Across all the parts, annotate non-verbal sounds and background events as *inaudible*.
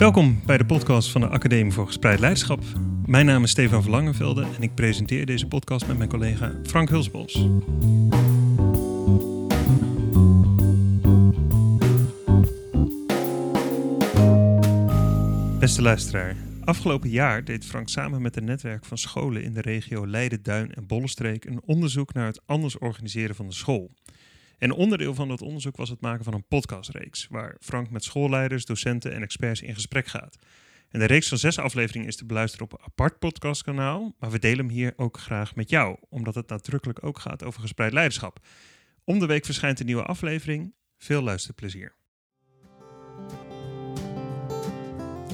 Welkom bij de podcast van de Academie voor Gespreid Leiderschap. Mijn naam is Stefan Verlangenvelde en ik presenteer deze podcast met mijn collega Frank Hulsbos. Beste luisteraar, afgelopen jaar deed Frank samen met een netwerk van scholen in de regio Leiden, Duin en Bollenstreek een onderzoek naar het anders organiseren van de school. En onderdeel van dat onderzoek was het maken van een podcastreeks, waar Frank met schoolleiders, docenten en experts in gesprek gaat. En de reeks van zes afleveringen is te beluisteren op een apart podcastkanaal, maar we delen hem hier ook graag met jou, omdat het nadrukkelijk ook gaat over gespreid leiderschap. Om de week verschijnt een nieuwe aflevering. Veel luisterplezier.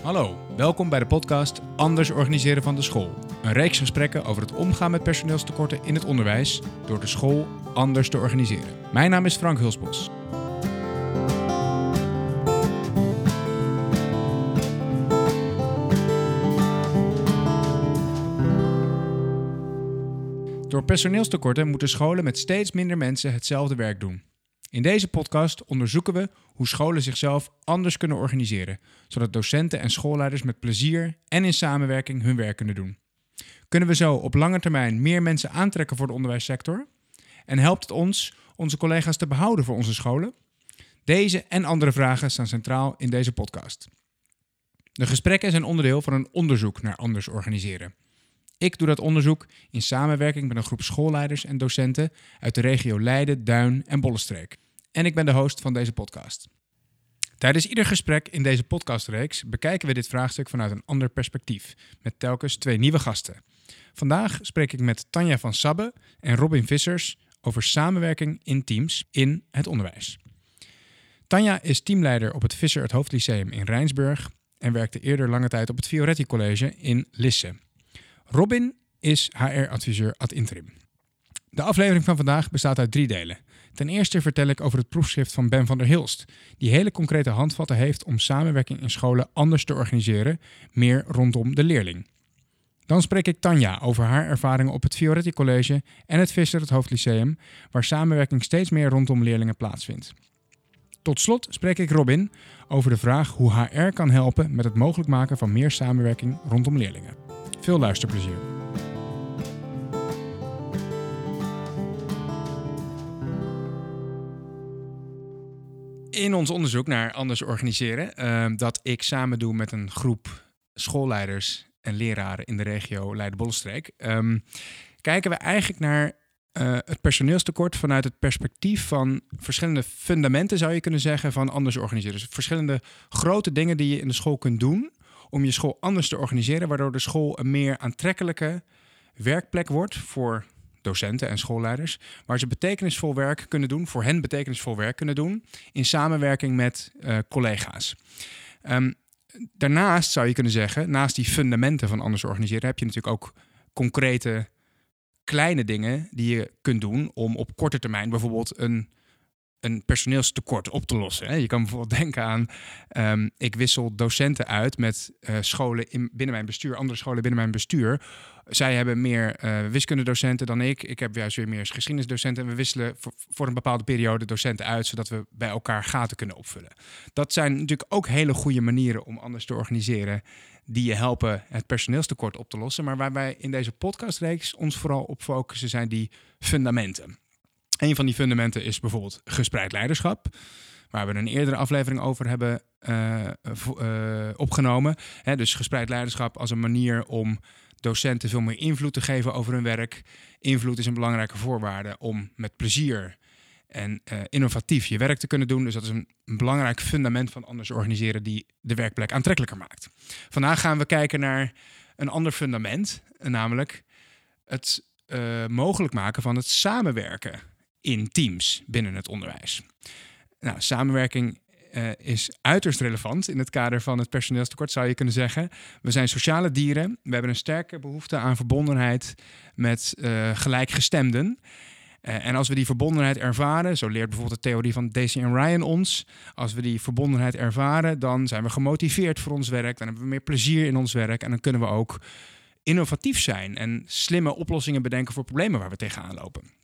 Hallo, welkom bij de podcast Anders organiseren van de school. Een reeks gesprekken over het omgaan met personeelstekorten in het onderwijs door de school anders te organiseren. Mijn naam is Frank Hulsbos. Door personeelstekorten moeten scholen met steeds minder mensen hetzelfde werk doen. In deze podcast onderzoeken we hoe scholen zichzelf anders kunnen organiseren, zodat docenten en schoolleiders met plezier en in samenwerking hun werk kunnen doen. Kunnen we zo op lange termijn meer mensen aantrekken voor de onderwijssector? En helpt het ons onze collega's te behouden voor onze scholen? Deze en andere vragen staan centraal in deze podcast. De gesprekken zijn onderdeel van een onderzoek naar anders organiseren. Ik doe dat onderzoek in samenwerking met een groep schoolleiders en docenten uit de regio Leiden, Duin en Bollenstreek. En ik ben de host van deze podcast. Tijdens ieder gesprek in deze podcastreeks bekijken we dit vraagstuk vanuit een ander perspectief, met telkens twee nieuwe gasten. Vandaag spreek ik met Tanja van Sabbe en Robin Vissers over samenwerking in teams in het onderwijs. Tanja is teamleider op het Visser het Hoofdlyceum in Rijnsburg en werkte eerder lange tijd op het Fioretti College in Lisse. Robin is HR-adviseur ad interim. De aflevering van vandaag bestaat uit drie delen. Ten eerste vertel ik over het proefschrift van Ben van der Hilst, die hele concrete handvatten heeft om samenwerking in scholen anders te organiseren, meer rondom de leerling. Dan spreek ik Tanja over haar ervaringen op het Fioretti College en het Visser het Hoofdlyceum, waar samenwerking steeds meer rondom leerlingen plaatsvindt. Tot slot spreek ik Robin over de vraag hoe HR kan helpen met het mogelijk maken van meer samenwerking rondom leerlingen. Veel luisterplezier. In ons onderzoek naar anders organiseren, uh, dat ik samen doe met een groep schoolleiders en leraren in de regio Leiden-Bollenstreek, um, kijken we eigenlijk naar uh, het personeelstekort vanuit het perspectief van verschillende fundamenten, zou je kunnen zeggen, van anders organiseren. Dus verschillende grote dingen die je in de school kunt doen om je school anders te organiseren, waardoor de school een meer aantrekkelijke werkplek wordt voor docenten en schoolleiders, waar ze betekenisvol werk kunnen doen, voor hen betekenisvol werk kunnen doen, in samenwerking met uh, collega's. Um, daarnaast zou je kunnen zeggen, naast die fundamenten van anders organiseren, heb je natuurlijk ook concrete kleine dingen die je kunt doen om op korte termijn bijvoorbeeld een een personeelstekort op te lossen. Je kan bijvoorbeeld *laughs* denken aan, um, ik wissel docenten uit met uh, scholen in, binnen mijn bestuur, andere scholen binnen mijn bestuur. Zij hebben meer uh, wiskundedocenten dan ik. Ik heb juist weer meer geschiedenisdocenten. En we wisselen voor, voor, een bepaalde periode docenten uit, zodat we bij elkaar gaten kunnen opvullen. Dat zijn natuurlijk ook hele goede manieren om anders te organiseren, die je helpen het personeelstekort op te lossen. Maar waar wij in deze podcastreeks ons vooral op focussen, zijn die fundamenten. Een van die fundamenten is bijvoorbeeld gespreid leiderschap. Waar we een eerdere aflevering over hebben uh, uh, opgenomen. Dus gespreid leiderschap als een manier om docenten veel meer invloed te geven over hun werk. Invloed is een belangrijke voorwaarde om met plezier en uh, innovatief je werk te kunnen doen. Dus dat is een, belangrijk fundament van anders organiseren die de werkplek aantrekkelijker maakt. Vandaag gaan we kijken naar een ander fundament, namelijk het mogelijk maken van het samenwerken in teams binnen het onderwijs. Nou, samenwerking uh, is uiterst relevant in het kader van het personeelstekort, zou je kunnen zeggen. We zijn sociale dieren. We hebben een sterke behoefte aan verbondenheid met uh, gelijkgestemden. Uh, en als we die verbondenheid ervaren, zo leert bijvoorbeeld de theorie van Daisy en Ryan ons, als we die verbondenheid ervaren, dan zijn we gemotiveerd voor ons werk, dan hebben we meer plezier in ons werk en dan kunnen we ook innovatief zijn en slimme oplossingen bedenken voor problemen waar we tegenaan lopen.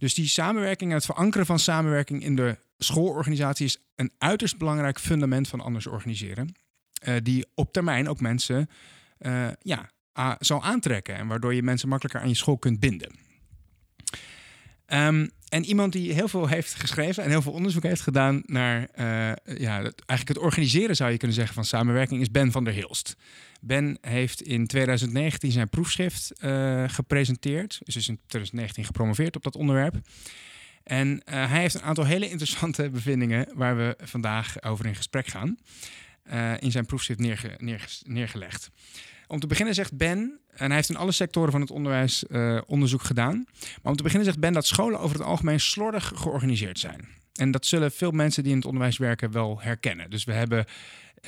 Dus die samenwerking en het verankeren van samenwerking in de schoolorganisatie is een uiterst belangrijk fundament van anders organiseren. eh, die op termijn ook mensen uh, ja, zal aantrekken. En waardoor je mensen makkelijker aan je school kunt binden. Um, en iemand die heel veel heeft geschreven en heel veel onderzoek heeft gedaan naar uh, ja, eigenlijk het organiseren, zou je kunnen zeggen, van samenwerking, is Ben van der Hilst. Ben heeft in 2019 zijn proefschrift uh, gepresenteerd. Dus is in 2019 gepromoveerd op dat onderwerp. En uh, hij heeft een aantal hele interessante *laughs* bevindingen waar we vandaag over in gesprek gaan. in zijn proefschrift neerge neerge neergelegd. Om te beginnen zegt Ben, en hij heeft in alle sectoren van het onderwijs uh, onderzoek gedaan. Maar om te beginnen zegt Ben dat scholen over het algemeen slordig georganiseerd zijn. En dat zullen veel mensen die in het onderwijs werken wel herkennen. Dus we hebben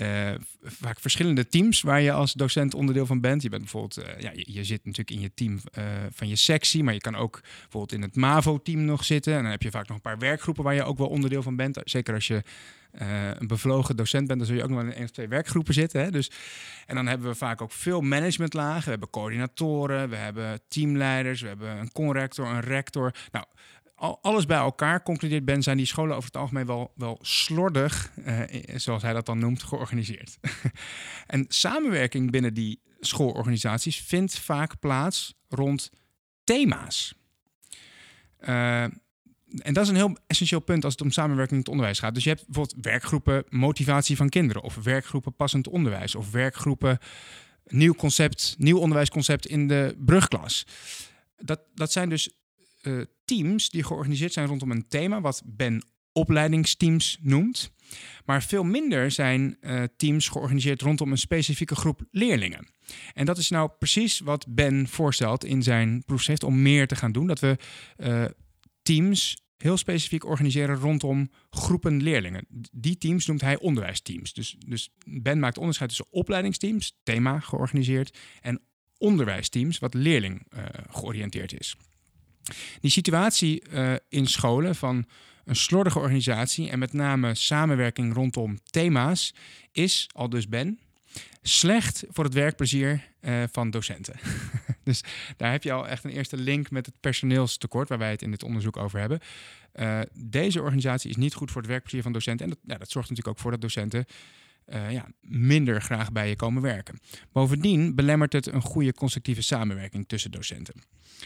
uh, vaak verschillende teams waar je als docent onderdeel van bent. Je bent bijvoorbeeld, uh, ja, je, zit natuurlijk in je team uh, van je sectie, maar je kan ook bijvoorbeeld in het MAVO-team nog zitten. En dan heb je vaak nog een paar werkgroepen waar je ook wel onderdeel van bent. Zeker als je een bevlogen docent bent, dan zul je ook nog in één of twee werkgroepen zitten. Hè? Dus, en dan hebben we vaak ook veel managementlagen. We hebben coördinatoren, we hebben teamleiders, we hebben een conrector, een rector. Nou, alles bij elkaar, concludeert Ben, zijn die scholen over het algemeen wel, wel slordig, eh, zoals hij dat dan noemt, georganiseerd. *laughs* en samenwerking binnen die schoolorganisaties vindt vaak plaats rond thema's. Uh, en dat is een heel essentieel punt als het om samenwerking in het onderwijs gaat. Dus je hebt bijvoorbeeld werkgroepen motivatie van kinderen, of werkgroepen passend onderwijs, of werkgroepen nieuw concept, nieuw onderwijsconcept in de brugklas. Dat, dat zijn dus uh, teams die georganiseerd zijn rondom een thema, wat Ben opleidingsteams noemt. Maar veel minder zijn uh, teams georganiseerd rondom een specifieke groep leerlingen. En dat is nou precies wat Ben voorstelt in zijn proefschrift om meer te gaan doen. Dat we uh, teams heel specifiek organiseren rondom groepen leerlingen. Die teams noemt hij onderwijsteams. Dus, dus Ben maakt onderscheid tussen opleidingsteams, thema georganiseerd, en onderwijsteams, wat leerling uh, georiënteerd is. Die situatie uh, in scholen van een slordige organisatie en met name samenwerking rondom thema's is, al dus Ben, slecht voor het werkplezier uh, van docenten. *laughs* dus daar heb je al echt een eerste link met het personeelstekort waar wij het in dit onderzoek over hebben. Uh, deze organisatie is niet goed voor het werkplezier van docenten. En dat, ja, dat zorgt natuurlijk ook voor dat docenten uh, ja, minder graag bij je komen werken. Bovendien belemmert het een goede constructieve samenwerking tussen docenten.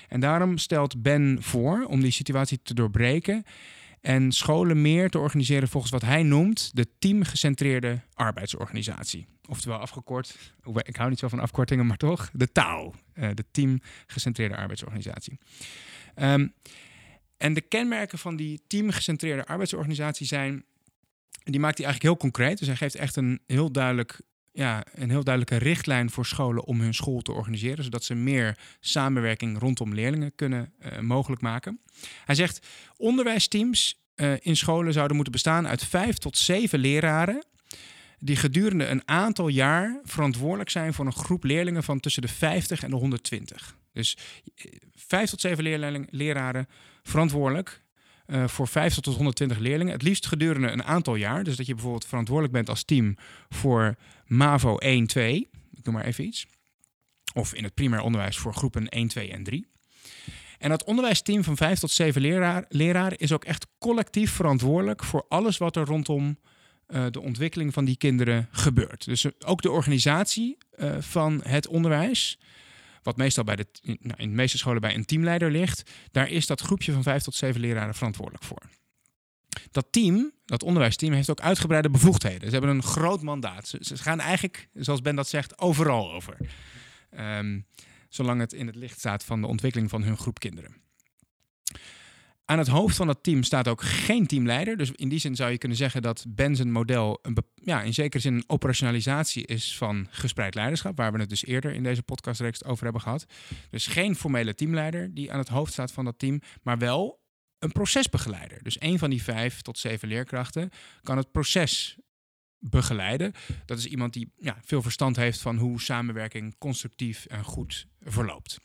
En daarom stelt Ben voor om die situatie te doorbreken en scholen meer te organiseren volgens wat hij noemt de teamgecentreerde arbeidsorganisatie. Oftewel afgekort, ik hou niet zo van afkortingen, maar toch, de TAO, uh, de teamgecentreerde arbeidsorganisatie. Um, en de kenmerken van die teamgecentreerde arbeidsorganisatie zijn die maakt hij eigenlijk heel concreet. Dus hij geeft echt een heel duidelijk ja, een heel duidelijke richtlijn voor scholen om hun school te organiseren, zodat ze meer samenwerking rondom leerlingen kunnen uh, mogelijk maken. Hij zegt onderwijsteams uh, in scholen zouden moeten bestaan uit vijf tot zeven leraren die gedurende een aantal jaar verantwoordelijk zijn voor een groep leerlingen van tussen de 50 en de 120. Dus eh, vijf tot zeven leraren verantwoordelijk uh, voor 50 tot 120 leerlingen. Het liefst gedurende een aantal jaar. Dus dat je bijvoorbeeld verantwoordelijk bent als team voor MAVO 1, 2. Ik noem maar even iets. Of in het primair onderwijs voor groepen 1, 2 en 3. En dat onderwijsteam van 5 tot 7 leraar, leraren is ook echt collectief verantwoordelijk voor alles wat er rondom uh, de ontwikkeling van die kinderen gebeurt. Dus ook de organisatie uh, van het onderwijs wat meestal bij de, nou, in de meeste scholen bij een teamleider ligt, daar is dat groepje van vijf tot zeven leraren verantwoordelijk voor. Dat team, dat onderwijsteam, heeft ook uitgebreide bevoegdheden. Ze hebben een groot mandaat. Ze, gaan eigenlijk, zoals Ben dat zegt, overal over. Um, zolang het in het licht staat van de ontwikkeling van hun groep kinderen. Aan het hoofd van dat team staat ook geen teamleider. Dus in die zin zou je kunnen zeggen dat Ben's model een ja, in zekere zin een operationalisatie is van gespreid leiderschap, waar we het dus eerder in deze podcastreeks over hebben gehad. Dus geen formele teamleider die aan het hoofd staat van dat team, maar wel een procesbegeleider. Dus een van die vijf tot zeven leerkrachten kan het proces begeleiden. Dat is iemand die ja, veel verstand heeft van hoe samenwerking constructief en goed verloopt.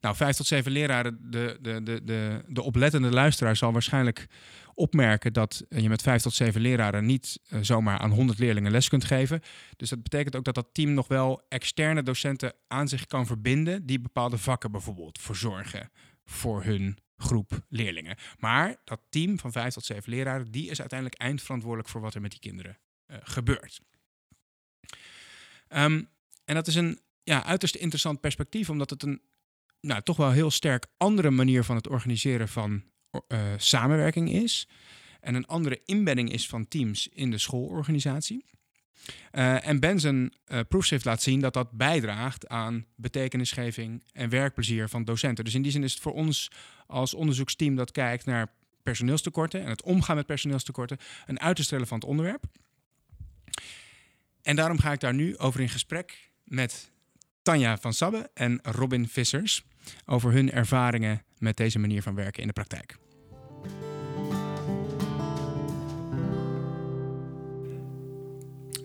Nou, vijf tot zeven leraren, de, de, de, de, de oplettende luisteraar zal waarschijnlijk opmerken dat je met vijf tot zeven leraren niet uh, zomaar aan 100 leerlingen les kunt geven. Dus dat betekent ook dat dat team nog wel externe docenten aan zich kan verbinden die bepaalde vakken bijvoorbeeld verzorgen voor hun groep leerlingen. Maar dat team van vijf tot zeven leraren, die is uiteindelijk eindverantwoordelijk voor wat er met die kinderen uh, gebeurt. Ehm, en dat is een ja, uiterst interessant perspectief, omdat het een nou, toch wel heel sterk andere manier van het organiseren van uh, samenwerking is. En een andere inbedding is van teams in de schoolorganisatie. Uh, en zijn uh, proefschrift laat zien dat dat bijdraagt aan betekenisgeving en werkplezier van docenten. Dus in die zin is het voor ons als onderzoeksteam dat kijkt naar personeelstekorten en het omgaan met personeelstekorten een uiterst relevant onderwerp. En daarom ga ik daar nu over in gesprek met Tanja van Sabbe en Robin Vissers over hun ervaringen met deze manier van werken in de praktijk.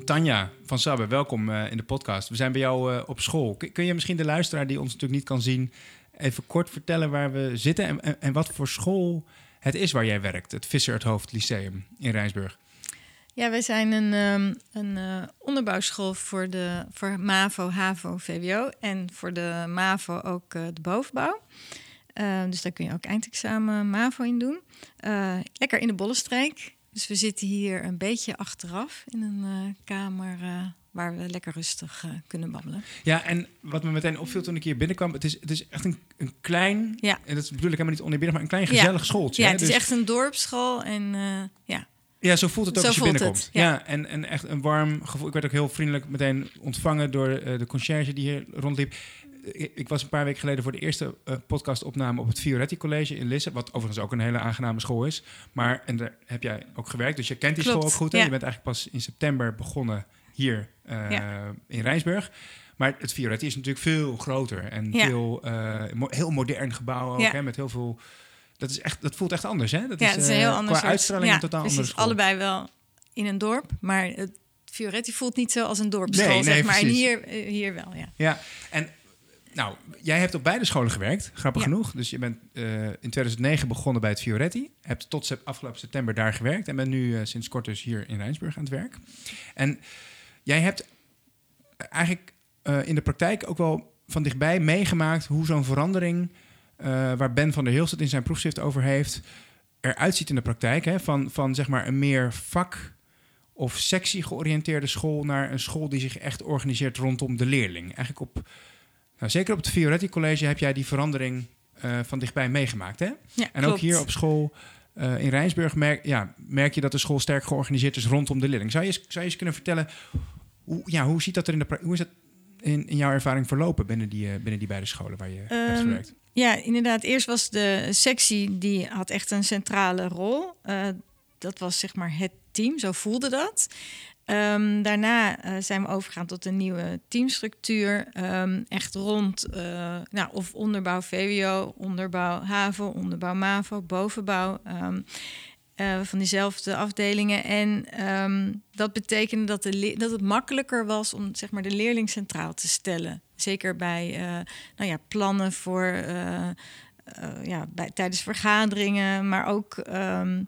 Tanja van Sabbe, welkom uh, in de podcast. We zijn bij jou uh, op school. kun je misschien de luisteraar die ons natuurlijk niet kan zien, even kort vertellen waar we zitten en, en, en wat voor school het is waar jij werkt, het Visser het Hoofd Lyceum in Rijnsburg? Ja, wij zijn een, um, een uh, onderbouwschool voor, de, voor MAVO, HAVO, VWO en voor de MAVO ook uh, de bovenbouw. Uh, dus daar kun je ook eindexamen MAVO in doen. lekker in de Bollenstreek. Dus we zitten hier een beetje achteraf in een kamer waar we lekker rustig kunnen babbelen. Ja, en wat me meteen opviel toen ik hier binnenkwam, het is, het is echt een, een klein, ja. en dat bedoel ik helemaal niet oneerbiedig, maar een klein gezellig ja. schooltje. Ja, hè? het is dus... echt een dorpsschool en ja. Ja, zo voelt het ook zo als je binnenkomt. Het, ja. ja, en, en echt een warm gevoel. Ik werd ook heel vriendelijk meteen ontvangen door uh, de conciërge die hier rondliep. Ik, ik, was een paar weken geleden voor de eerste uh, podcastopname op het Fioretti College in Lisse. Wat overigens ook een hele aangename school is. Maar, en daar heb jij ook gewerkt, dus je kent die Klopt, school ook goed. Ja. Je bent eigenlijk pas in september begonnen hier uh, ja. in Rijnsburg. Maar het Fioretti is natuurlijk veel groter en veel, mo heel modern gebouw ook, hè, met heel veel dat, is echt, dat voelt echt anders, hè? Dat ja, is, het is een heel uh, anders qua uitstraling ja, totaal andere school. allebei wel in een dorp, maar het Fioretti voelt niet zo als een dorpsschool, nee, nee, zeg maar. En hier, hier wel, ja. Ja, en nou, jij hebt op beide scholen gewerkt, grappig Ja. genoeg. Dus je bent uh, in 2009 begonnen bij het Fioretti. Hebt tot sep afgelopen september daar gewerkt. En bent nu uh, sinds kort dus hier in Rijnsburg aan het werk. En jij hebt eigenlijk uh, in de praktijk ook wel van dichtbij meegemaakt hoe zo'n verandering, waar Ben van der Hilst in zijn proefschrift over heeft, eruit ziet in de praktijk. Hè? Van, van zeg maar een meer vak- of sectie georiënteerde school naar een school die zich echt organiseert rondom de leerling. Eigenlijk op, nou, zeker op het Fioretti College heb jij die verandering uh, van dichtbij meegemaakt. Hè? Ja, en klopt. ook hier op school uh, in Rijnsburg merk, ja, merk je dat de school sterk georganiseerd is rondom de leerling. Zou je, zou je eens kunnen vertellen, hoe, ja, hoe ziet dat er in de hoe is dat in, in jouw ervaring verlopen binnen die, uh, binnen die beide scholen waar je um, hebt gewerkt? Ja, inderdaad. Eerst was de sectie, die had echt een centrale rol. Uh, dat was zeg maar het team, zo voelde dat. Um, daarna uh, zijn we overgegaan tot een nieuwe teamstructuur. Um, echt rond uh, nou, of onderbouw VWO, onderbouw HAVO, onderbouw MAVO, bovenbouw. Um, uh, van diezelfde afdelingen. En um, dat betekende dat, dat het makkelijker was om zeg maar, de leerling centraal te stellen. Zeker bij uh, nou ja, plannen voor, uh, ja, bij, tijdens vergaderingen, maar ook um,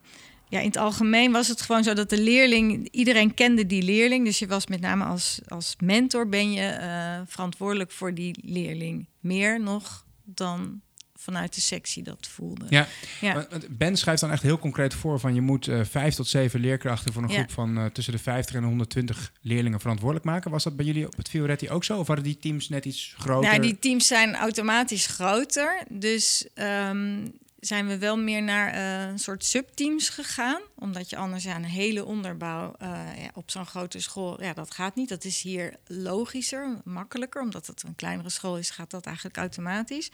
ja, in het algemeen was het gewoon zo dat de leerling, iedereen kende die leerling. Dus je was met name als, als mentor ben je verantwoordelijk voor die leerling. Meer nog dan vanuit de sectie dat voelde. Ja, ja. Ben schrijft dan echt heel concreet voor van je moet uh, vijf tot zeven leerkrachten voor een Ja. groep van uh, tussen de 50 en 120 leerlingen verantwoordelijk maken. Was dat bij jullie op het Fioretti ook zo? Of waren die teams net iets groter? Nou, die teams zijn automatisch groter. Dus um, zijn we wel meer naar uh, een soort subteams gegaan. Omdat je anders ja, een hele onderbouw uh, ja, op zo'n grote school... Ja, dat gaat niet. Dat is hier logischer, makkelijker. Omdat het een kleinere school is, gaat dat eigenlijk automatisch.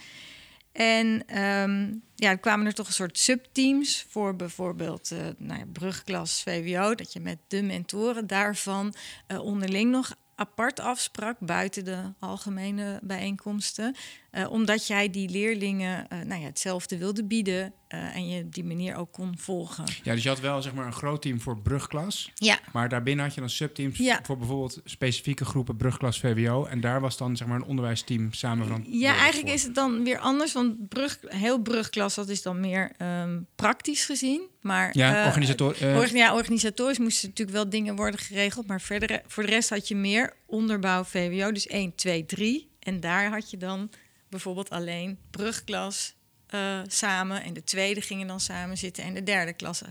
En um, ja, er kwamen er toch een soort subteams voor bijvoorbeeld uh, nou ja, brugklas VWO. Dat je met de mentoren daarvan uh, onderling nog apart afsprak buiten de algemene bijeenkomsten. Uh, omdat jij die leerlingen uh, nou ja, hetzelfde wilde bieden uh, en je die manier ook kon volgen. Ja, dus je had wel zeg maar een groot team voor brugklas. Ja. Maar daarbinnen had je dan subteams Ja. voor bijvoorbeeld specifieke groepen brugklas VWO. En daar was dan zeg maar een onderwijsteam samen van. Ja, eigenlijk is het dan weer anders. Want brug, heel brugklas, dat is dan meer um, praktisch gezien. Maar Ja, eh, organisator- eh, orga- ja, organisatorisch moesten natuurlijk wel dingen worden geregeld. Maar verder, voor de rest had je meer onderbouw VWO. Dus 1, 2, 3. En daar had je dan bijvoorbeeld alleen brugklas uh, samen. En de tweede gingen dan samen zitten. En de derde klasse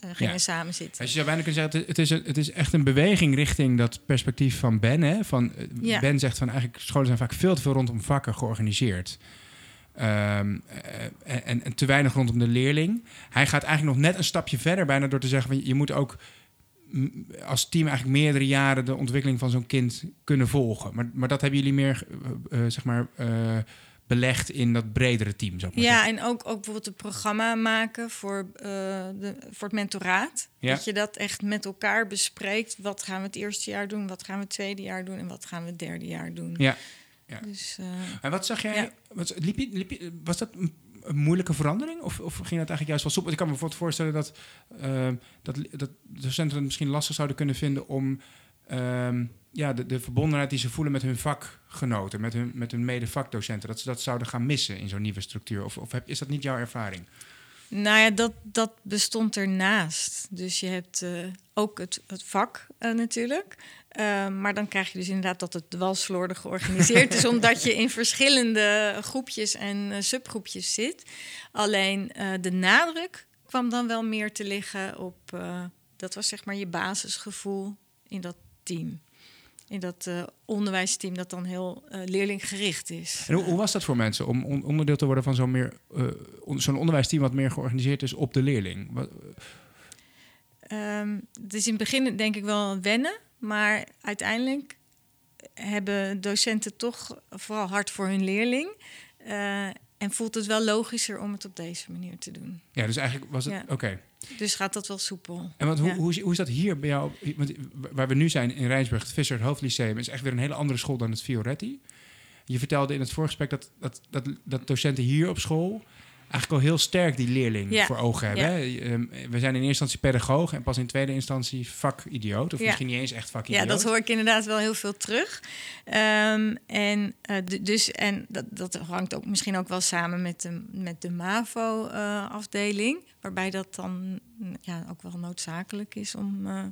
eh, gingen Ja. samen zitten. Als je zou bijna kunnen zeggen, het is, het is echt een beweging richting dat perspectief van Ben. Hè? Van, eh, Ja. Ben zegt van eigenlijk scholen zijn vaak veel te veel rondom vakken georganiseerd. Ehm, eh, en, en te weinig rondom de leerling. Hij gaat eigenlijk nog net een stapje verder bijna door te zeggen van je moet ook als team eigenlijk meerdere jaren de ontwikkeling van zo'n kind kunnen volgen. Maar, maar dat hebben jullie meer eh, eh, zeg maar eh, belegd in dat bredere team. Zou ik maar Ja, zeggen. en ook, ook bijvoorbeeld een programma maken voor, eh, de, voor het mentoraat. Ja. Dat je dat echt met elkaar bespreekt. Wat gaan we het eerste jaar doen? Wat gaan we het tweede jaar doen? En wat gaan we het derde jaar doen? Ja. Ja. Dus, eh, En wat zag jij? Ja. Wat, liep je, liep je, was dat een, een moeilijke verandering? Of, of ging dat eigenlijk juist wel soepel? Ik kan me bijvoorbeeld voorstellen dat, ehm, dat, dat docenten het misschien lastig zouden kunnen vinden om ehm, ja, de, de verbondenheid die ze voelen met hun vakgenoten, met hun, met hun mede-vakdocenten, dat ze dat zouden gaan missen in zo'n nieuwe structuur. Of, of heb, is dat niet jouw ervaring? Nou ja, dat, dat bestond ernaast. Dus je hebt eh, ook het, het vak eh, natuurlijk. Eh, maar dan krijg je dus inderdaad dat het wel slordig georganiseerd is, *laughs* omdat je in verschillende groepjes en eh, subgroepjes zit. Alleen de nadruk kwam dan wel meer te liggen op, dat was zeg maar je basisgevoel in dat team. In dat eh, onderwijsteam dat dan heel eh, leerlinggericht is. En hoe, hoe was dat voor mensen om on- onderdeel te worden van zo'n meer, eh, on- zo'n onderwijsteam wat meer georganiseerd is op de leerling? Wat, het is in het begin denk ik wel wennen, maar uiteindelijk hebben docenten toch vooral hard voor hun leerling. En voelt het wel logischer om het op deze manier te doen. ja, dus eigenlijk was het. Ja. Oké. Dus gaat dat wel soepel. En wat, hoe, Ja. hoe, is, hoe is dat hier bij jou? Want waar we nu zijn in Rijnsburg, het Visser Hoofdlyceum, is echt weer een hele andere school dan het Fioretti. Je vertelde in het voorgesprek dat, dat, dat, dat docenten hier op school eigenlijk al heel sterk die leerling Ja. voor ogen hebben. Ja. hè? Ehm, We zijn in eerste instantie pedagoog en pas in tweede instantie vakidioot. Of Ja. misschien niet eens echt vakidioot. Ja, dat hoor ik inderdaad wel heel veel terug. Ehm, en eh, dus, en dat, dat hangt ook misschien ook wel samen met de, met de MAVO-afdeling, waarbij dat dan mm, ja, ook wel noodzakelijk is om eh,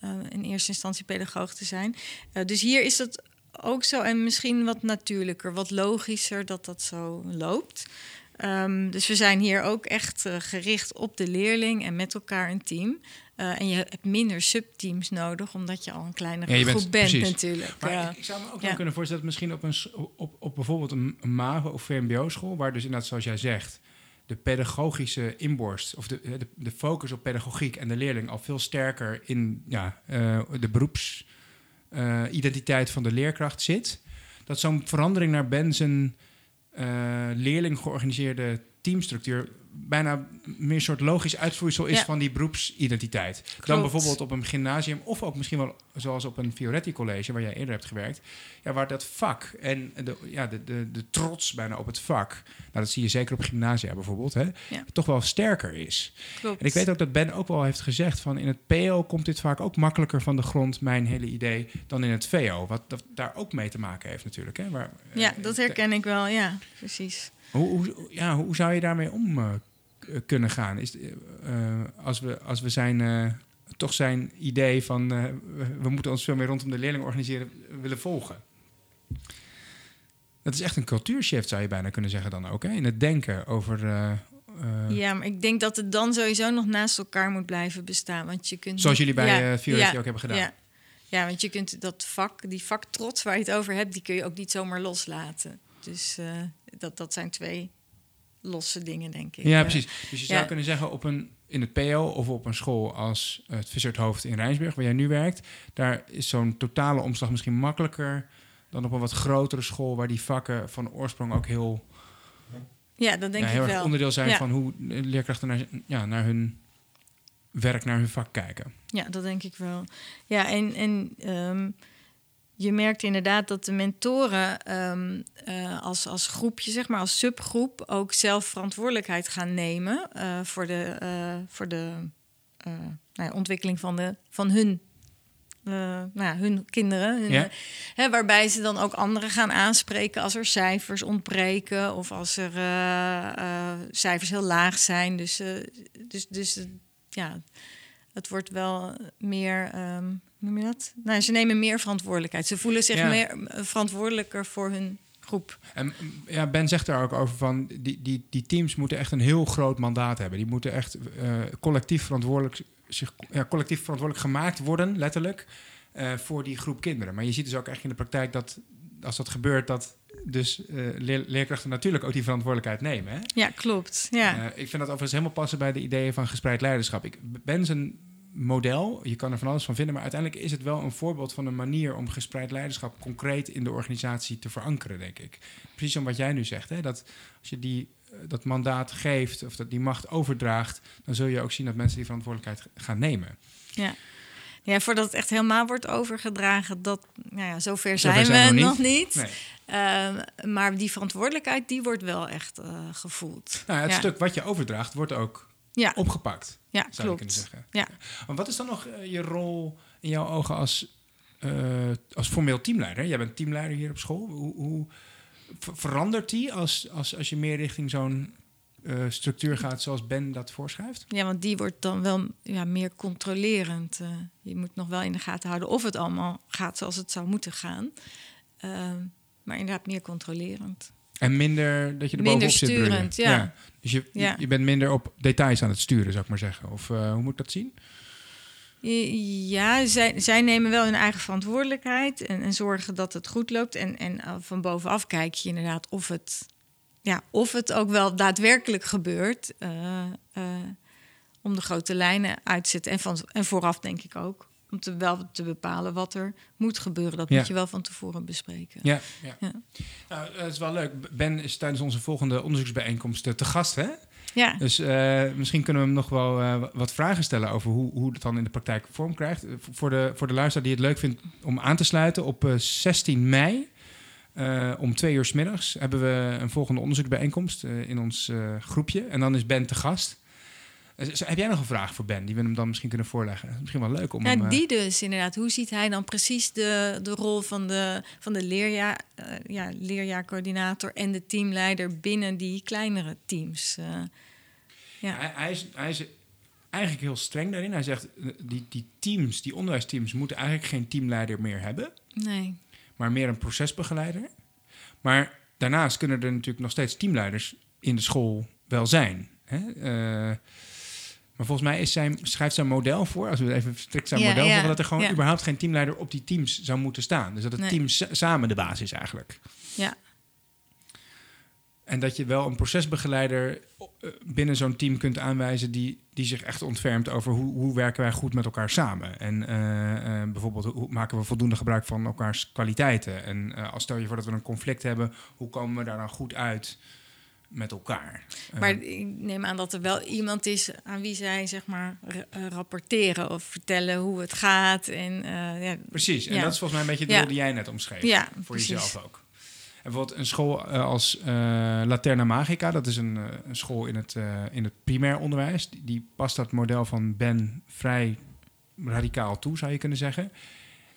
eh, in eerste instantie pedagoog te zijn. Eh, dus hier is dat ook zo en misschien wat natuurlijker, wat logischer dat dat zo loopt. Ehm, dus we zijn hier ook echt eh, gericht op de leerling en met elkaar een team. Eh, en je hebt minder subteams nodig, omdat je al een kleinere Ja, je bent- groep bent precies. natuurlijk. Maar ik, ik zou me ook Ja. wel kunnen voorstellen dat misschien op, een, op, op bijvoorbeeld een, een MAVO of VMBO-school, waar dus inderdaad, zoals jij zegt, de pedagogische inborst of de, de, de focus op pedagogiek en de leerling al veel sterker in ja, eh, de beroepsidentiteit van de leerkracht zit. Dat zo'n verandering naar Ben zijn eh, leerling georganiseerde teamstructuur bijna meer een soort logisch uitvloeisel is Ja. van die beroepsidentiteit. Dan bijvoorbeeld op een gymnasium of ook misschien wel zoals op een Fioretti College, waar jij eerder hebt gewerkt, ja, waar dat vak en de, ja, de, de, de trots bijna op het vak, nou, dat zie je zeker op gymnasia bijvoorbeeld, hè, Ja. toch wel sterker is. Klopt. En ik weet ook dat Ben ook wel heeft gezegd van in het PO komt dit vaak ook makkelijker van de grond, mijn hele idee, dan in het VO. Wat dat daar ook mee te maken heeft natuurlijk. Hè? Waar, Ja, eh, dat herken ik wel, ja, precies. Hoe, hoe, ja, hoe zou je daarmee om eh, k- kunnen gaan? Is, eh, eh, als, we, als we zijn, eh, toch zijn idee van eh, we, moeten ons veel meer rondom de leerling organiseren willen volgen? Dat is echt een cultuurshift, zou je bijna kunnen zeggen dan ook. Hè? In het denken over... eh, eh, Ja, maar ik denk dat het dan sowieso nog naast elkaar moet blijven bestaan. Want je kunt Zoals jullie bij ja, eh ook hebben gedaan. Ja. ja, want je kunt dat vak, die vaktrots waar je het over hebt, die kun je ook niet zomaar loslaten. Dus eh, dat, dat zijn twee losse dingen, denk ik. Ja, precies. Dus je ja. zou kunnen zeggen op een, in het PO of op een school als het Vissert Hoofd in Rijnsburg, waar jij nu werkt, daar is zo'n totale omslag misschien makkelijker dan op een wat grotere school waar die vakken van oorsprong ook heel, Ja, dat denk ja, ik erg wel. onderdeel zijn Ja. van hoe leerkrachten naar, ja, naar hun werk, naar hun vak kijken. Ja, dat denk ik wel. Ja, en, en ehm, je merkt inderdaad dat de mentoren ehm, eh, als, als groepje, zeg maar, als subgroep, ook zelf verantwoordelijkheid gaan nemen eh, voor de, eh, voor de nou ja, ontwikkeling van, de, van hun. nou ja, hun kinderen. Hun, Ja. hè, waarbij ze dan ook anderen gaan aanspreken als er cijfers ontbreken of als er cijfers heel laag zijn. Dus, dus, dus ja, het wordt wel meer, ehm, hoe noem je dat? Nou, ze nemen meer verantwoordelijkheid. Ze voelen zich Ja. meer eh, verantwoordelijker voor hun groep. En mm, ja, Ben zegt daar ook over van die, die, die teams moeten echt een heel groot mandaat hebben. Die moeten echt eh, collectief verantwoordelijk zich ja, collectief verantwoordelijk gemaakt worden, letterlijk, eh, voor die groep kinderen. Maar je ziet dus ook echt in de praktijk dat als dat gebeurt, dat dus eh, leer- leerkrachten natuurlijk ook die verantwoordelijkheid nemen. Hè? Ja, klopt. Ja. Eh, ik vind dat overigens helemaal passen bij de ideeën van gespreid leiderschap. Ik ben zijn model, je kan er van alles van vinden, maar uiteindelijk is het wel een voorbeeld van een manier om gespreid leiderschap concreet in de organisatie te verankeren, denk ik. Precies om wat jij nu zegt, hè? dat als je die, eh, dat mandaat geeft of dat die macht overdraagt, dan zul je ook zien dat mensen die verantwoordelijkheid gaan nemen. Ja. ja, voordat het echt helemaal wordt overgedragen, dat, nou ja, zover Zover zijn, we we nog nog niet. Nee. Ehm, maar die verantwoordelijkheid, die wordt wel echt eh, gevoeld. Nou, het ja. stuk wat je overdraagt wordt ook Ja, opgepakt, ja zou je kunnen klopt. zeggen. Ja. Maar wat is dan nog eh, je rol in jouw ogen als, eh, als formeel teamleider? Jij bent teamleider hier op school. Hoe, hoe ver- verandert die als, als, als je meer richting zo'n eh, structuur gaat zoals Ben dat voorschrijft? Ja, want die wordt dan wel ja, meer controlerend. Je moet nog wel in de gaten houden of het allemaal gaat zoals het zou moeten gaan. Ehm, maar inderdaad meer controlerend. En minder dat je er Minder bovenop zit sturend, ja. Dus je, je- Ja. je bent minder op details aan het sturen, zou ik maar zeggen. Of eh, hoe moet ik dat zien? Ja, zij, zij nemen wel hun eigen verantwoordelijkheid en, en zorgen dat het goed loopt. En, en eh, van bovenaf kijk je inderdaad of het, ja, of het ook wel daadwerkelijk gebeurt. eh, om de grote lijnen uit te zetten. En, van, en vooraf denk ik ook. Om te, wel te bepalen wat er moet gebeuren. Dat Ja. moet je wel van tevoren bespreken. Ja, ja. Ja. Nou, het is wel leuk. Ben is tijdens onze volgende onderzoeksbijeenkomst eh, te gast, hè? Ja, Dus eh, misschien kunnen we hem nog wel eh, wat vragen stellen over hoe, hoe het dan in de praktijk vorm krijgt. Eh, voor, de, voor de luisteraar die het leuk vindt om aan te sluiten, op eh, 16 mei eh, om twee uur s middags hebben we een volgende onderzoeksbijeenkomst eh, in ons eh, groepje. En dan is Ben te gast. Eh, heb jij nog een vraag voor Ben die we hem dan misschien kunnen voorleggen? Misschien wel leuk om hem... Ja, eh, die dus inderdaad. Hoe ziet hij dan precies de, de rol van de, van de leerjaar, eh, ja, leerjaarcoördinator en de teamleider binnen die kleinere teams? ja. Hij, hij, is, hij is eigenlijk heel streng daarin. Hij zegt, die, die teams, die onderwijsteams, moeten eigenlijk geen teamleider meer hebben. Nee. maar meer een procesbegeleider. Maar daarnaast kunnen er natuurlijk nog steeds teamleiders in de school wel zijn. Hè? Maar volgens mij is zijn, schrijft zijn model voor, als we even strikt zijn Ja, model ja, voor, dat er gewoon ja. überhaupt geen teamleider op die teams zou moeten staan. Dus dat het Nee. team sa- samen de basis is eigenlijk. Ja. En dat je wel een procesbegeleider eh, binnen zo'n team kunt aanwijzen die, die zich echt ontfermt over hoe, hoe werken wij goed met elkaar samen. En eh, eh, bijvoorbeeld hoe maken we voldoende gebruik van elkaars kwaliteiten. En eh, als stel je voor dat we een conflict hebben, hoe komen we daar dan goed uit met elkaar? Eh, Maar ik neem aan dat er wel iemand is aan wie zij zeg maar eh, rapporteren of vertellen hoe het gaat. En, eh, ja, Precies, en Ja. dat is volgens mij een beetje Ja. rol die jij net omschreef. Ja, voor precies. jezelf ook. En bijvoorbeeld een school eh, als eh, Laterna Magica, dat is een, eh, een school in het, eh, in het primair onderwijs. Die, die past dat model van Ben vrij radicaal toe, zou je kunnen zeggen.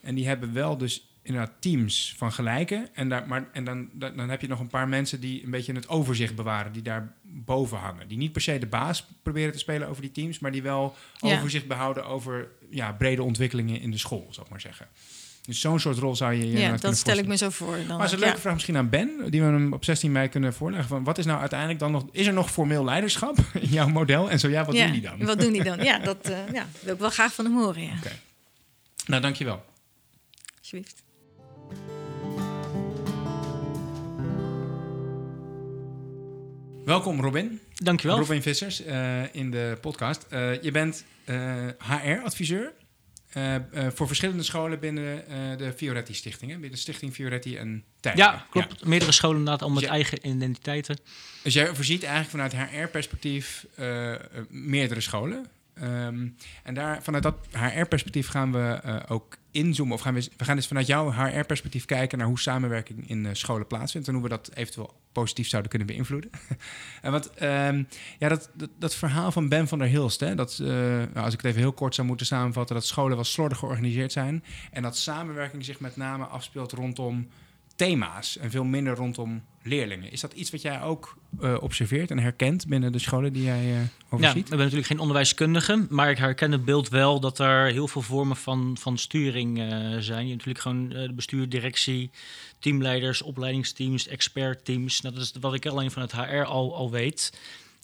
En die hebben wel dus inderdaad teams van gelijken. En, daar, maar, en dan, dan, dan heb je nog een paar mensen die een beetje het overzicht bewaren, die daar boven hangen. Die niet per se de baas proberen te spelen over die teams, maar die wel Ja. overzicht behouden over ja, brede ontwikkelingen in de school, zou ik maar zeggen. Dus zo'n soort rol zou je je ja, dat stel ik me zo voor. Dan Maar is een leuke ja. vraag misschien aan Ben, die we hem op 16 mei kunnen voorleggen. Van wat is nou uiteindelijk dan nog... Is er nog formeel leiderschap *laughs* in jouw model? En zo ja, wat Ja, doen die dan? Wat doen die dan? Ja, *laughs* dat eh, ja, wil ik wel graag van hem horen. Ja. Nou, dankjewel. Alsjeblieft. Welkom Robin. Dankjewel. Robin Vissers eh, in de podcast. Eh, je bent HR-adviseur voor verschillende scholen binnen eh, de Fioretti Stichting. Hè? Binnen de Stichting Fioretti en Tijn. Ja, klopt. Meerdere scholen inderdaad, al met Ja. eigen identiteiten. Dus jij voorziet eigenlijk vanuit HR-perspectief eh, eh, meerdere scholen. Ehm, en daar, vanuit dat HR-perspectief gaan we eh, ook inzoomen. Of gaan we, we gaan dus vanuit jouw HR-perspectief kijken naar hoe samenwerking in eh, scholen plaatsvindt. En hoe we dat eventueel positief zouden kunnen beïnvloeden. *laughs* en wat, ehm, ja, dat, dat, verhaal van Ben van der Hilst. Hè, dat, eh, nou, als ik het even heel kort zou moeten samenvatten, dat scholen wel slordig georganiseerd zijn. En dat samenwerking zich met name afspeelt rondom thema's en veel minder rondom leerlingen. Is dat iets wat jij ook eh, observeert en herkent binnen de scholen die jij uh, Ja, overziet? ik ben natuurlijk geen onderwijskundige, maar ik herken het beeld wel dat er heel veel vormen van, van sturing eh, zijn. Je hebt natuurlijk gewoon eh, de bestuur, directie, teamleiders, opleidingsteams, expertteams. Nou, dat is wat ik alleen van het HR al, al weet.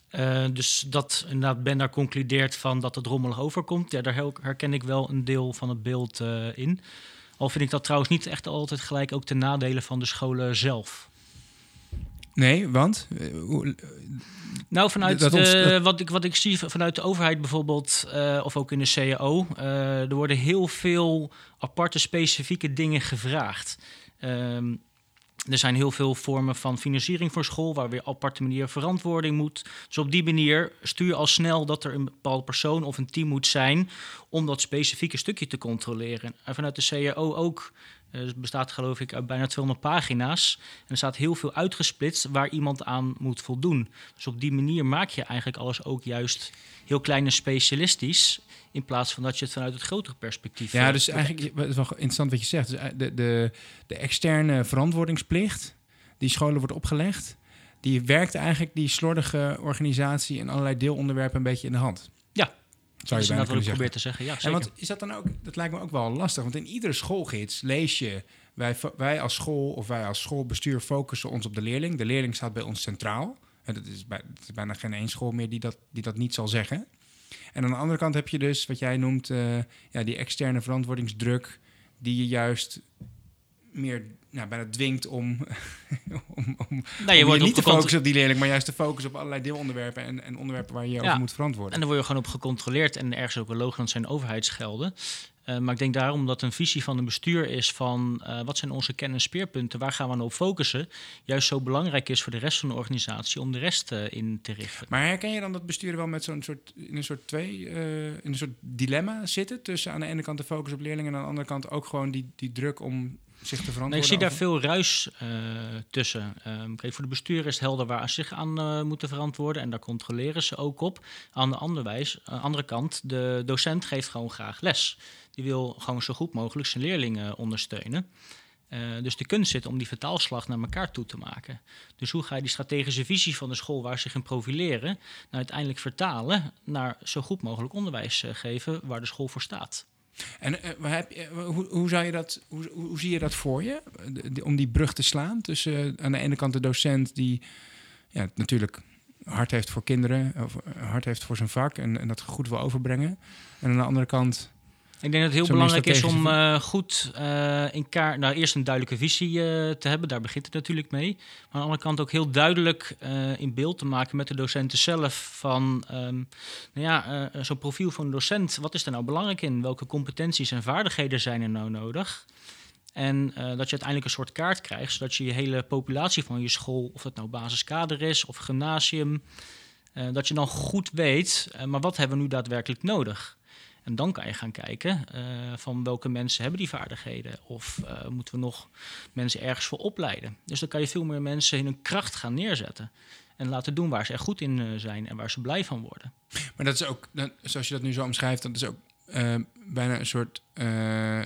Eh, dus dat inderdaad Ben daar concludeert van dat het rommelig overkomt. Ja, daar her- herken ik wel een deel van het beeld eh, in. Al vind ik dat trouwens niet echt altijd gelijk ook ten nadele van de scholen zelf. Nee, want? Eh, Nou, vanuit Dat de, ons- dat- wat, ik, wat ik zie vanuit de overheid bijvoorbeeld, eh, of ook in de CAO, eh, er worden heel veel aparte specifieke dingen gevraagd. Ehm, er zijn heel veel vormen van financiering voor school, waar weer aparte manier verantwoording moet. Dus op die manier stuur je al snel dat er een bepaalde persoon of een team moet zijn om dat specifieke stukje te controleren. En vanuit de CAO ook. Het bestaat geloof ik uit bijna 200 pagina's. En er staat heel veel uitgesplitst waar iemand aan moet voldoen. Dus op die manier maak je eigenlijk alles ook juist heel klein en specialistisch. In plaats van dat je het vanuit het grotere perspectief. Ja, eh, dus eigenlijk het is wel interessant wat je zegt. Dus eh, de, de, de externe verantwoordingsplicht die scholen wordt opgelegd, die werkt eigenlijk die slordige organisatie en allerlei deelonderwerpen een beetje in de hand. Ja. zou dat je is wat ik kunnen probeer zeggen. te zeggen. Ja, En want is dat dan ook, dat lijkt me ook wel lastig, want in iedere schoolgids lees je, wij, wij als school of wij als schoolbestuur focussen ons op de leerling. De leerling staat bij ons centraal. En dat is, bij, dat is bijna geen één school meer die dat, die dat niet zal zeggen. En aan de andere kant heb je dus wat jij noemt, eh, ja, die externe verantwoordingsdruk, die je juist meer nou, bijna dwingt om, *laughs* om, om, Nee, om je je wordt niet te focussen op die leerling, maar juist te focussen op allerlei deelonderwerpen en, en onderwerpen waar je Ja. over moet verantwoorden. En daar word je gewoon op gecontroleerd. En ergens ook wel logisch, zijn overheidsgelden. Eh, maar ik denk daarom dat een visie van een bestuur is van eh, wat zijn onze kern- en speerpunten, waar gaan we nou op focussen, juist zo belangrijk is voor de rest van de organisatie om de rest eh, in te richten. Maar herken je dan dat besturen wel met zo'n soort in een soort twee in een soort dilemma zitten tussen aan de ene kant de focus op leerlingen en aan de andere kant ook gewoon die, die druk om zich te verantwoorden? Nee, ik zie daar veel ruis tussen. Kijk, voor de bestuur is het helder waar ze zich aan moeten verantwoorden. En daar controleren ze ook op. Aan de andere, wijs, aan de andere kant, de docent geeft gewoon graag les. Die wil gewoon zo goed mogelijk zijn leerlingen ondersteunen. Eh, dus de kunst zit om die vertaalslag naar elkaar toe te maken. Dus hoe ga je die strategische visie van de school waar ze zich in profileren, nou uiteindelijk vertalen naar zo goed mogelijk onderwijs eh, geven waar de school voor staat? En eh, heb hoe, hoe, zou je dat, hoe, hoe zie je dat voor je? Om die brug te slaan tussen aan de ene kant de docent die ja, natuurlijk hart heeft voor kinderen, of hart heeft voor zijn vak en, en dat goed wil overbrengen. En aan de andere kant, Ik denk dat het heel belangrijk is om eh, goed eh, in kaart, nou eerst een duidelijke visie eh, te hebben, daar begint het natuurlijk mee. Maar aan de andere kant ook heel duidelijk in beeld te maken met de docenten zelf van, ehm, nou ja, zo'n profiel van een docent, wat is er nou belangrijk in? Welke competenties en vaardigheden zijn er nou nodig? En dat je uiteindelijk een soort kaart krijgt, zodat je je hele populatie van je school, of het nou basiskader is of gymnasium, dat je dan goed weet, maar wat hebben we nu daadwerkelijk nodig? En dan kan je gaan kijken eh, van welke mensen hebben die vaardigheden. Of eh, moeten we nog mensen ergens voor opleiden. Dus dan kan je veel meer mensen in hun kracht gaan neerzetten. En laten doen waar ze echt goed in eh, zijn en waar ze blij van worden. maar dat is ook, dat- zoals je dat nu zo omschrijft, dat is ook bijna een soort eh,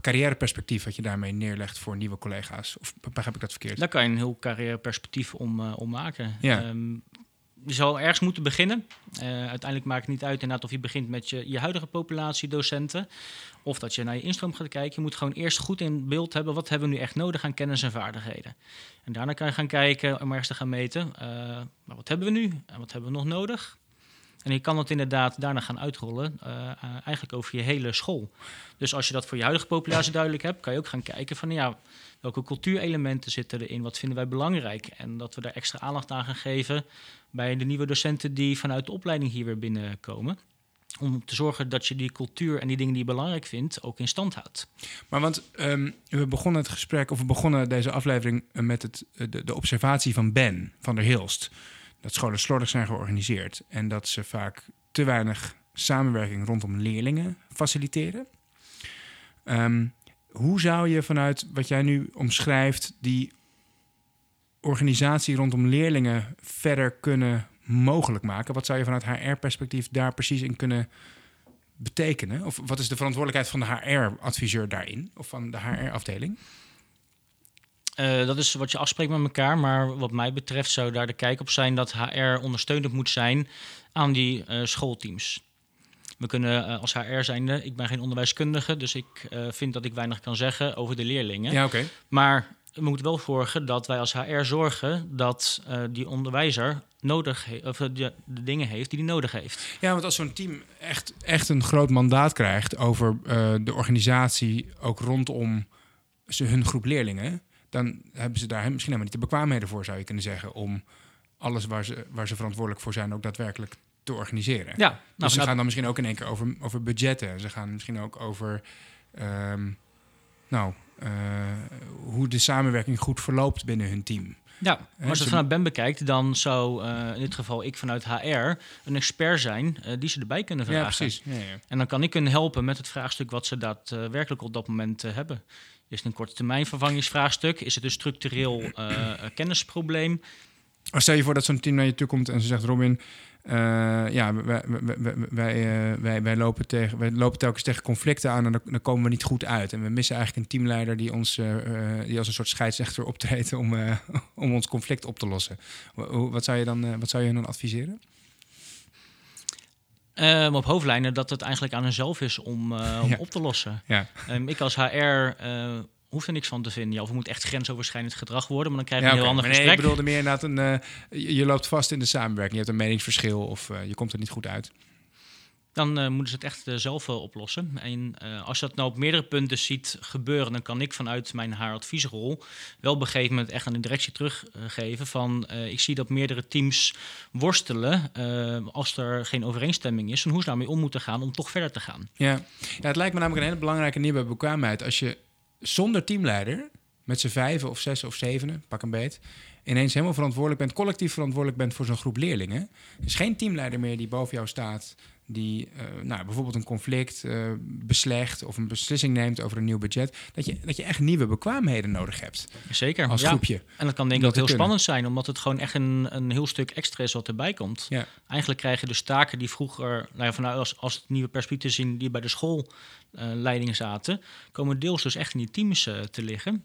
carrièreperspectief wat je daarmee neerlegt voor nieuwe collega's. Of begrijp ik dat verkeerd? Daar kan je een heel carrièreperspectief om, om maken. Ja. Ehm, je zal ergens moeten beginnen. Eh, uiteindelijk maakt het niet uit inderdaad of je begint met je, je huidige populatie docenten. Of dat je naar je instroom gaat kijken. Je moet gewoon eerst goed in beeld hebben. Wat hebben we nu echt nodig aan kennis en vaardigheden? En daarna kan je gaan kijken om ergens te gaan meten. maar wat hebben we nu? En wat hebben we nog nodig? En je kan dat inderdaad daarna gaan uitrollen, eh, eh, eigenlijk over je hele school. Dus als je dat voor je huidige populatie duidelijk hebt, kan je ook gaan kijken van ja, welke cultuurelementen zitten erin, wat vinden wij belangrijk. En dat we daar extra aandacht aan gaan geven bij de nieuwe docenten die vanuit de opleiding hier weer binnenkomen. Om te zorgen dat je die cultuur en die dingen die je belangrijk vindt ook in stand houdt. Maar want ehm, we begonnen het gesprek, of we begonnen deze aflevering eh, met het, de observatie van Ben van der Hilst. Dat scholen slordig zijn georganiseerd en dat ze vaak te weinig samenwerking rondom leerlingen faciliteren. Ehm, hoe zou je vanuit wat jij nu omschrijft, die organisatie rondom leerlingen verder kunnen mogelijk maken? Wat zou je vanuit HR-perspectief daar precies in kunnen betekenen? Of wat is de verantwoordelijkheid van de HR-adviseur daarin? Of van de HR-afdeling? Eh, dat is wat je afspreekt met elkaar. Maar wat mij betreft zou daar de kijk op zijn dat HR ondersteunend moet zijn aan die eh, schoolteams. We kunnen eh, als HR zijnde, ik ben geen onderwijskundige, dus ik vind dat ik weinig kan zeggen over de leerlingen. Ja, oké. Maar we moeten wel zorgen dat wij als HR zorgen dat die onderwijzer nodig of, de, de dingen heeft die hij nodig heeft. Ja, want als zo'n team echt, echt een groot mandaat krijgt over de organisatie, ook rondom ze, hun groep leerlingen, dan hebben ze daar misschien helemaal niet de bekwaamheden voor, zou je kunnen zeggen, om alles waar ze, waar ze verantwoordelijk voor zijn ook daadwerkelijk te organiseren. Ja, nou, dus ze vanuit- gaan dan misschien ook in één keer over, over budgetten. Ze gaan misschien ook over ehm, nou, eh, hoe de samenwerking goed verloopt binnen hun team. Ja, maar als je ze- het vanuit Ben bekijkt, dan zou eh, in dit geval ik vanuit HR een expert zijn eh, die ze erbij kunnen vragen. Ja, precies. Ja, ja. En dan kan ik hun helpen met het vraagstuk wat ze daadwerkelijk op dat moment hebben. Is het een korte termijn vervangingsvraagstuk? Is het een structureel eh, kennisprobleem? Stel je voor dat zo'n team naar je toe komt en ze zegt: Robin, eh, ja, wij, wij, wij, wij, wij, lopen tegen, wij lopen telkens tegen conflicten aan en dan, komen we niet goed uit. En we missen eigenlijk een teamleider die, ons, die als een soort scheidsrechter optreedt om, *laughs* om ons conflict op te lossen. Wat zou je dan, wat zou je dan adviseren? Ehm, op hoofdlijnen dat het eigenlijk aan hunzelf is om, eh, om op te lossen. Ja. Ehm, ik als HR eh hoef er niks van te vinden. Ja, of het moet echt grensoverschrijdend gedrag worden, maar dan krijg je Ja, een heel ander nee, gesprek. ik bedoelde meer inderdaad een, eh, je, je loopt vast in de samenwerking. Je hebt een meningsverschil of je komt er niet goed uit. Dan eh, moeten ze het echt eh, zelf eh, oplossen. En als je dat nou op meerdere punten ziet gebeuren, dan kan ik vanuit mijn HR-adviesrol wel op een gegeven moment echt aan de directie teruggeven van ik zie dat meerdere teams worstelen als er geen overeenstemming is van hoe ze daarmee om moeten gaan om toch verder te gaan. Ja. ja, het lijkt me namelijk een hele belangrijke nieuwe bekwaamheid. Als je zonder teamleider, met z'n vijven of zes of zevenen, pak een beet, ineens helemaal verantwoordelijk bent, collectief verantwoordelijk bent voor zo'n groep leerlingen. Er is geen teamleider meer die boven jou staat, die eh, nou, bijvoorbeeld een conflict eh, beslecht of een beslissing neemt over een nieuw budget. Dat je, dat je echt nieuwe bekwaamheden nodig hebt Zeker. als ja. groepje. En dat kan denk ik ook heel kunnen. spannend zijn, omdat het gewoon echt een, een heel stuk extra is wat erbij komt. Ja. Eigenlijk krijg je dus taken die vroeger, nou ja, vanuit als, als het nieuwe perspectief zien, die bij de schoolleidingen zaten, komen deels dus echt in die teams eh, te liggen.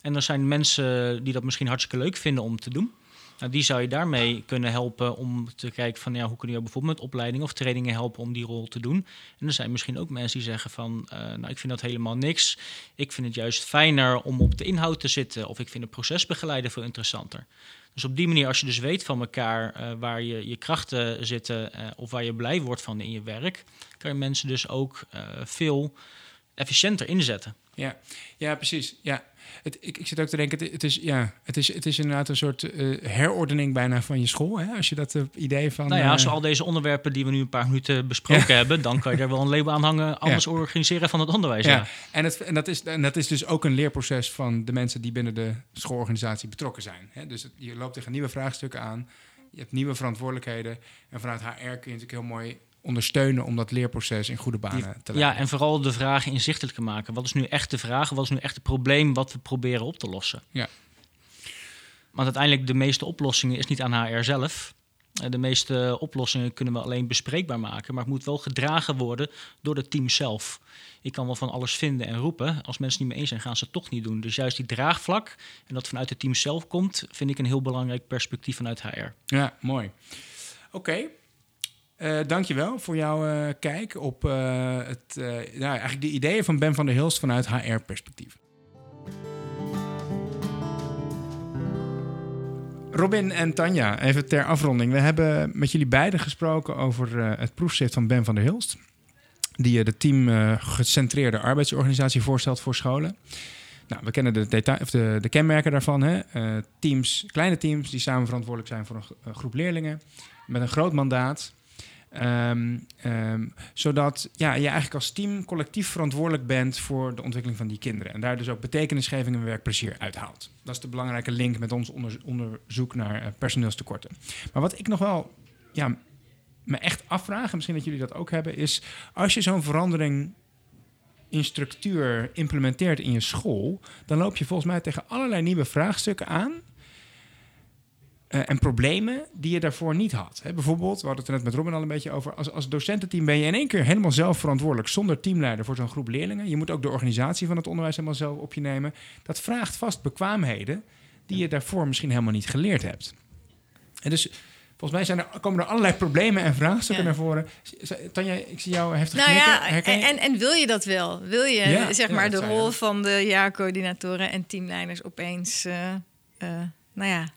En er zijn mensen die dat misschien hartstikke leuk vinden om te doen. Nou, die zou je daarmee kunnen helpen om te kijken van ja, hoe kun je bijvoorbeeld met opleidingen of trainingen helpen om die rol te doen. En er zijn misschien ook mensen die zeggen van eh, nou, ik vind dat helemaal niks. Ik vind het juist fijner om op de inhoud te zitten of ik vind het procesbegeleider veel interessanter. Dus op die manier, als je dus weet van elkaar eh, waar je, je krachten zitten eh, of waar je blij wordt van in je werk, kan je mensen dus ook veel efficiënter inzetten. Ja, ja precies. Ja. Het, ik, ik zit ook te denken, het, het, is, ja, het, is, het is inderdaad een soort eh, herordening bijna van je school. Hè? Als je dat eh, idee van... nou ja, eh, als we al deze onderwerpen die we nu een paar minuten besproken hebben, dan kan je er wel een label aan hangen, anders organiseren van het onderwijs. Ja. Ja, en, het, en, dat is, en dat is dus ook een leerproces van de mensen die binnen de schoolorganisatie betrokken zijn. Hè? Dus het- je loopt tegen nieuwe vraagstukken aan, je hebt nieuwe verantwoordelijkheden. En vanuit HR kun je natuurlijk heel mooi ondersteunen om dat leerproces in goede banen te leiden. Ja, en vooral de vragen inzichtelijk maken. Wat is nu echt de vraag? Wat is nu echt het probleem wat we proberen op te lossen? Ja. Want uiteindelijk de meeste oplossingen is niet aan HR zelf. Eh, De meeste oplossingen kunnen we alleen bespreekbaar maken, maar het moet wel gedragen worden door het team zelf. Ik kan wel van alles vinden en roepen. Als mensen het niet mee eens zijn, gaan ze het toch niet doen. Dus juist die draagvlak en dat vanuit het team zelf komt, vind ik een heel belangrijk perspectief vanuit HR. Ja, mooi. Oké. Eh, dankjewel voor jouw eh, kijk op eh, het, eh, nou, eigenlijk de ideeën van Ben van der Hilst vanuit HR-perspectief. Robin en Tanja, even ter afronding. We hebben met jullie beiden gesproken over het proefschrift van Ben van der Hilst. Die de team eh, gecentreerde arbeidsorganisatie voorstelt voor scholen. Nou, we kennen de, detail, of de, de kenmerken daarvan. Hè? Teams, kleine teams die samen verantwoordelijk zijn voor een groep leerlingen. Met een groot mandaat. Ehm, ehm, zodat ja, je eigenlijk als team collectief verantwoordelijk bent voor de ontwikkeling van die kinderen. En daar dus ook betekenisgeving en werkplezier uithaalt. Dat is de belangrijke link met ons onder- onderzoek naar eh, personeelstekorten. Maar wat ik nog wel ja, me echt afvraag, en misschien dat jullie dat ook hebben, is als je zo'n verandering in structuur implementeert in je school, dan loop je volgens mij tegen allerlei nieuwe vraagstukken aan. Eh, en problemen die je daarvoor niet had. Hè, bijvoorbeeld, we hadden het er net met Robin al een beetje over. Als, als docententeam ben je in één keer helemaal zelf verantwoordelijk zonder teamleider voor zo'n groep leerlingen. Je moet ook de organisatie van het onderwijs helemaal zelf op je nemen. Dat vraagt vast bekwaamheden die je daarvoor misschien helemaal niet geleerd hebt. En dus volgens mij zijn er, komen er allerlei problemen en vraagstukken Ja. naar voren. Tanja, ik zie jou heftig Nou knikken. ja, en, en, wil je dat wel? Wil je Ja, zeg maar de rol van de jaarcoördinatoren en teamleiders opeens, eh, eh, nou ja,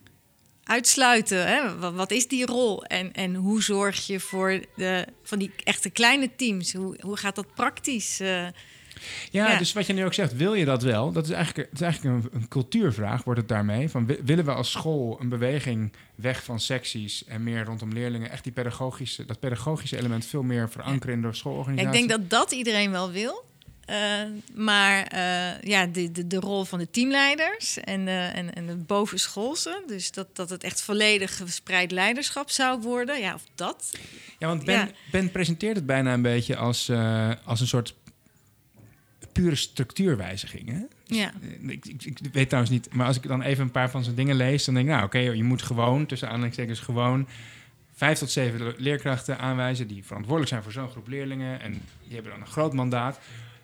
uitsluiten? Hè? Wat, wat is die rol? En, en hoe zorg je voor de, van die echte kleine teams? Hoe, hoe gaat dat praktisch? eh? Ja, Ja. dus wat je nu ook zegt, wil je dat wel? Dat is eigenlijk, het is eigenlijk een, een cultuurvraag, wordt het daarmee. Van, wi- willen we als school een beweging weg van secties en meer rondom leerlingen, echt die pedagogische, dat pedagogische element veel meer verankeren in de schoolorganisatie? ik denk dat dat iedereen wel wil. Eh, maar eh, ja, de, de, de rol van de teamleiders en de, en, en de bovenschoolse, dus dat, dat het echt volledig verspreid leiderschap zou worden, ja, of dat. Ja, want Ben, Ja. ben presenteert het bijna een beetje als, eh, als een soort pure structuurwijziging. Hè? Ja. Ik, ik, ik weet trouwens niet, maar als ik dan even een paar van zijn dingen lees, dan denk ik, nou oké, je moet gewoon, tussen aanhalingstekens gewoon, vijf tot zeven le- leerkrachten aanwijzen die verantwoordelijk zijn voor zo'n groep leerlingen. En die hebben dan een groot mandaat.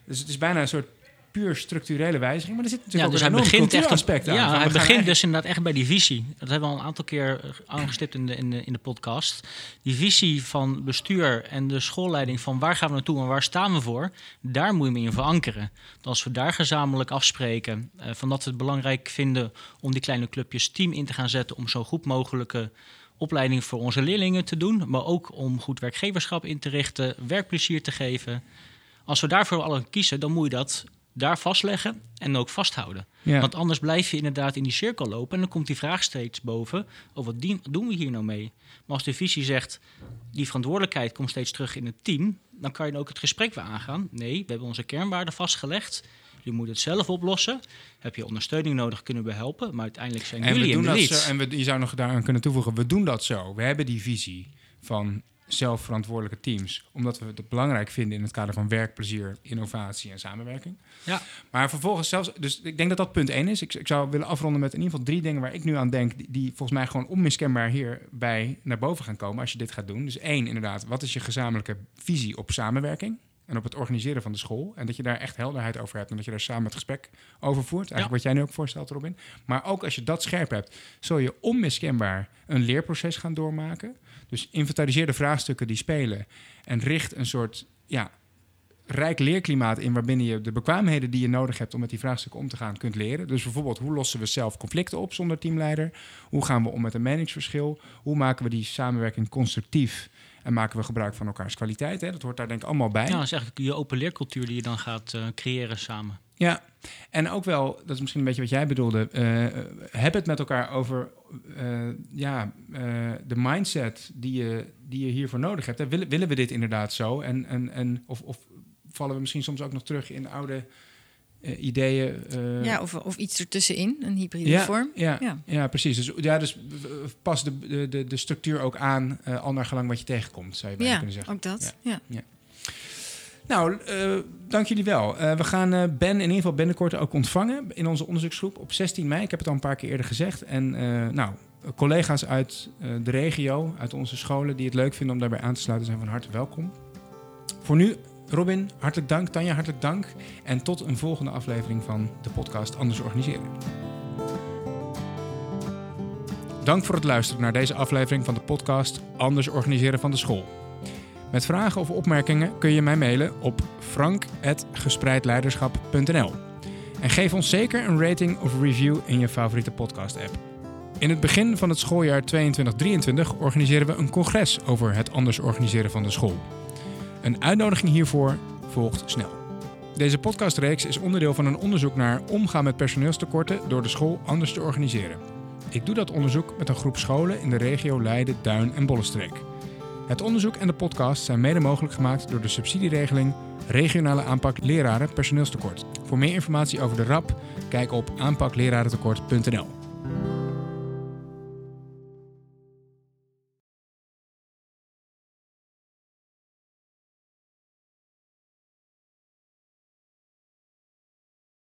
Dus het is bijna een soort puur structurele wijziging, maar er zit Ja, natuurlijk dus ook hij een enorm begint op, aan. ja, hij begint dus inderdaad echt bij die visie. Dat hebben we al een aantal keer eh, aangestipt in de, in, de, in de podcast. Die visie van bestuur en de schoolleiding van waar gaan we naartoe en waar staan we voor, daar moet je me in verankeren. Dat als we daar gezamenlijk afspreken eh, van dat we het belangrijk vinden om die kleine clubjes team in te gaan zetten om zo goed mogelijke opleiding voor onze leerlingen te doen, maar ook om goed werkgeverschap in te richten, werkplezier te geven. Als we daarvoor alle kiezen, dan moet je dat daar vastleggen en ook vasthouden. Ja. Want anders blijf je inderdaad in die cirkel lopen en dan komt die vraag steeds boven: oh, wat doen we hier nou mee? Maar als de visie zegt, die verantwoordelijkheid komt steeds terug in het team, dan kan je dan ook het gesprek weer aangaan. Nee, we hebben onze kernwaarden vastgelegd. Je moet het zelf oplossen. Heb je ondersteuning nodig, kunnen we helpen. Maar uiteindelijk zijn En we jullie in doen dat zo, en we, je zou nog daaraan kunnen toevoegen, we doen dat zo. We hebben die visie van zelfverantwoordelijke teams, omdat we het belangrijk vinden in het kader van werkplezier, innovatie en samenwerking. Ja. Maar vervolgens zelfs, dus ik denk dat dat punt één is. Ik, ik zou willen afronden met in ieder geval drie dingen waar ik nu aan denk, die, die volgens mij gewoon onmiskenbaar hierbij naar boven gaan komen als je dit gaat doen. Dus één, inderdaad, wat is je gezamenlijke visie op samenwerking? En op het organiseren van de school. En dat je daar echt helderheid over hebt. En dat je daar samen het gesprek over voert. Eigenlijk Ja. wat jij nu ook voorstelt, Robin. Maar ook als je dat scherp hebt, zul je onmiskenbaar een leerproces gaan doormaken. Dus inventariseer de vraagstukken die spelen. En richt een soort ja, rijk leerklimaat in waarbinnen je de bekwaamheden die je nodig hebt om met die vraagstukken om te gaan kunt leren. Dus bijvoorbeeld, hoe lossen we zelf conflicten op zonder teamleider? Hoe gaan we om met een meningsverschil? Hoe maken we die samenwerking constructief? En maken we gebruik van elkaars kwaliteit? Hè? Dat hoort daar denk ik allemaal bij. Ja, dat is eigenlijk je open leercultuur die je dan gaat eh, creëren samen. Ja, en ook wel, dat is misschien een beetje wat jij bedoelde. eh, heb het met elkaar over eh, ja, eh, de mindset die je, die je hiervoor nodig hebt. Hè? Willen, willen we dit inderdaad zo? En, en, en, of, of vallen we misschien soms ook nog terug in oude ideeën? ja, of, of iets ertussenin, een hybride ja, vorm. Ja, ja. Ja. precies. Dus, ja, dus pas de, de, de, structuur ook aan, eh, al naar gelang wat je tegenkomt, zou je bijna Ja, kunnen zeggen. ook dat. Ja. Nou, eh, dank jullie wel. Eh, we gaan eh, Ben in ieder geval binnenkort ook ontvangen in onze onderzoeksgroep op 16 mei. Ik heb het al een paar keer eerder gezegd. En nou, collega's uit de regio, uit onze scholen die het leuk vinden om daarbij aan te sluiten, zijn van harte welkom. Voor nu, Robin, hartelijk dank. Tanja, hartelijk dank. En tot een volgende aflevering van de podcast Anders Organiseren. Dank voor het luisteren naar deze aflevering van de podcast Anders Organiseren van de School. Met vragen of opmerkingen kun je mij mailen op frank.gespreidleiderschap.nl. En geef ons zeker een rating of review in je favoriete podcast-app. In het begin van het schooljaar 22-23 organiseren we een congres over het anders organiseren van de school. Een uitnodiging hiervoor volgt snel. Deze podcastreeks is onderdeel van een onderzoek naar omgaan met personeelstekorten door de school anders te organiseren. Ik doe dat onderzoek met een groep scholen in de regio Leiden, Duin en Bollenstreek. Het onderzoek en de podcast zijn mede mogelijk gemaakt door de subsidieregeling Regionale aanpak leraren personeelstekort. Voor meer informatie over de RAP, kijk op aanpaklerarentekort.nl.